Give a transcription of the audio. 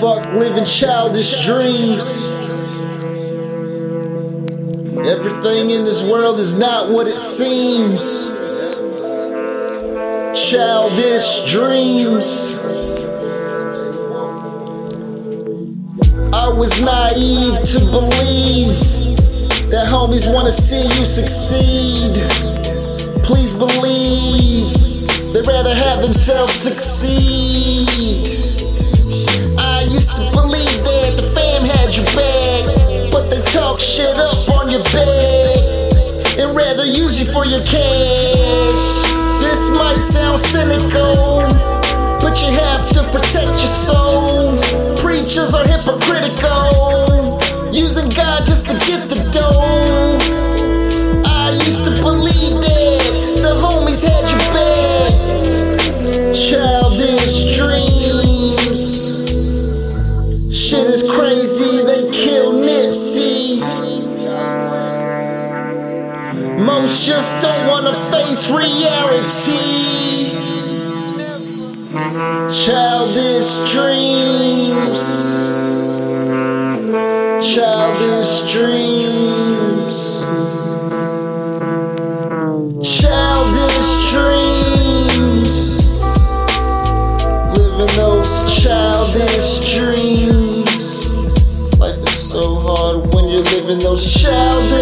Fuck living childish dreams. Everything in this world is not what it seems. Childish dreams. I was naive to believe that homies wanna see you succeed. Please believe they'd rather have themselves succeed. I used to believe that the fam had your back, but they talk shit up on your back and rather use you for your cash. This might sound cynical, but you have to protect your soul. Preachers are hypocritical, using God just to get the dough. crazy, they kill Nipsey. Most just don't wanna face reality. Childish dreams. Childish dreams. Childish dreams. Living those childish dreams. in those shadows.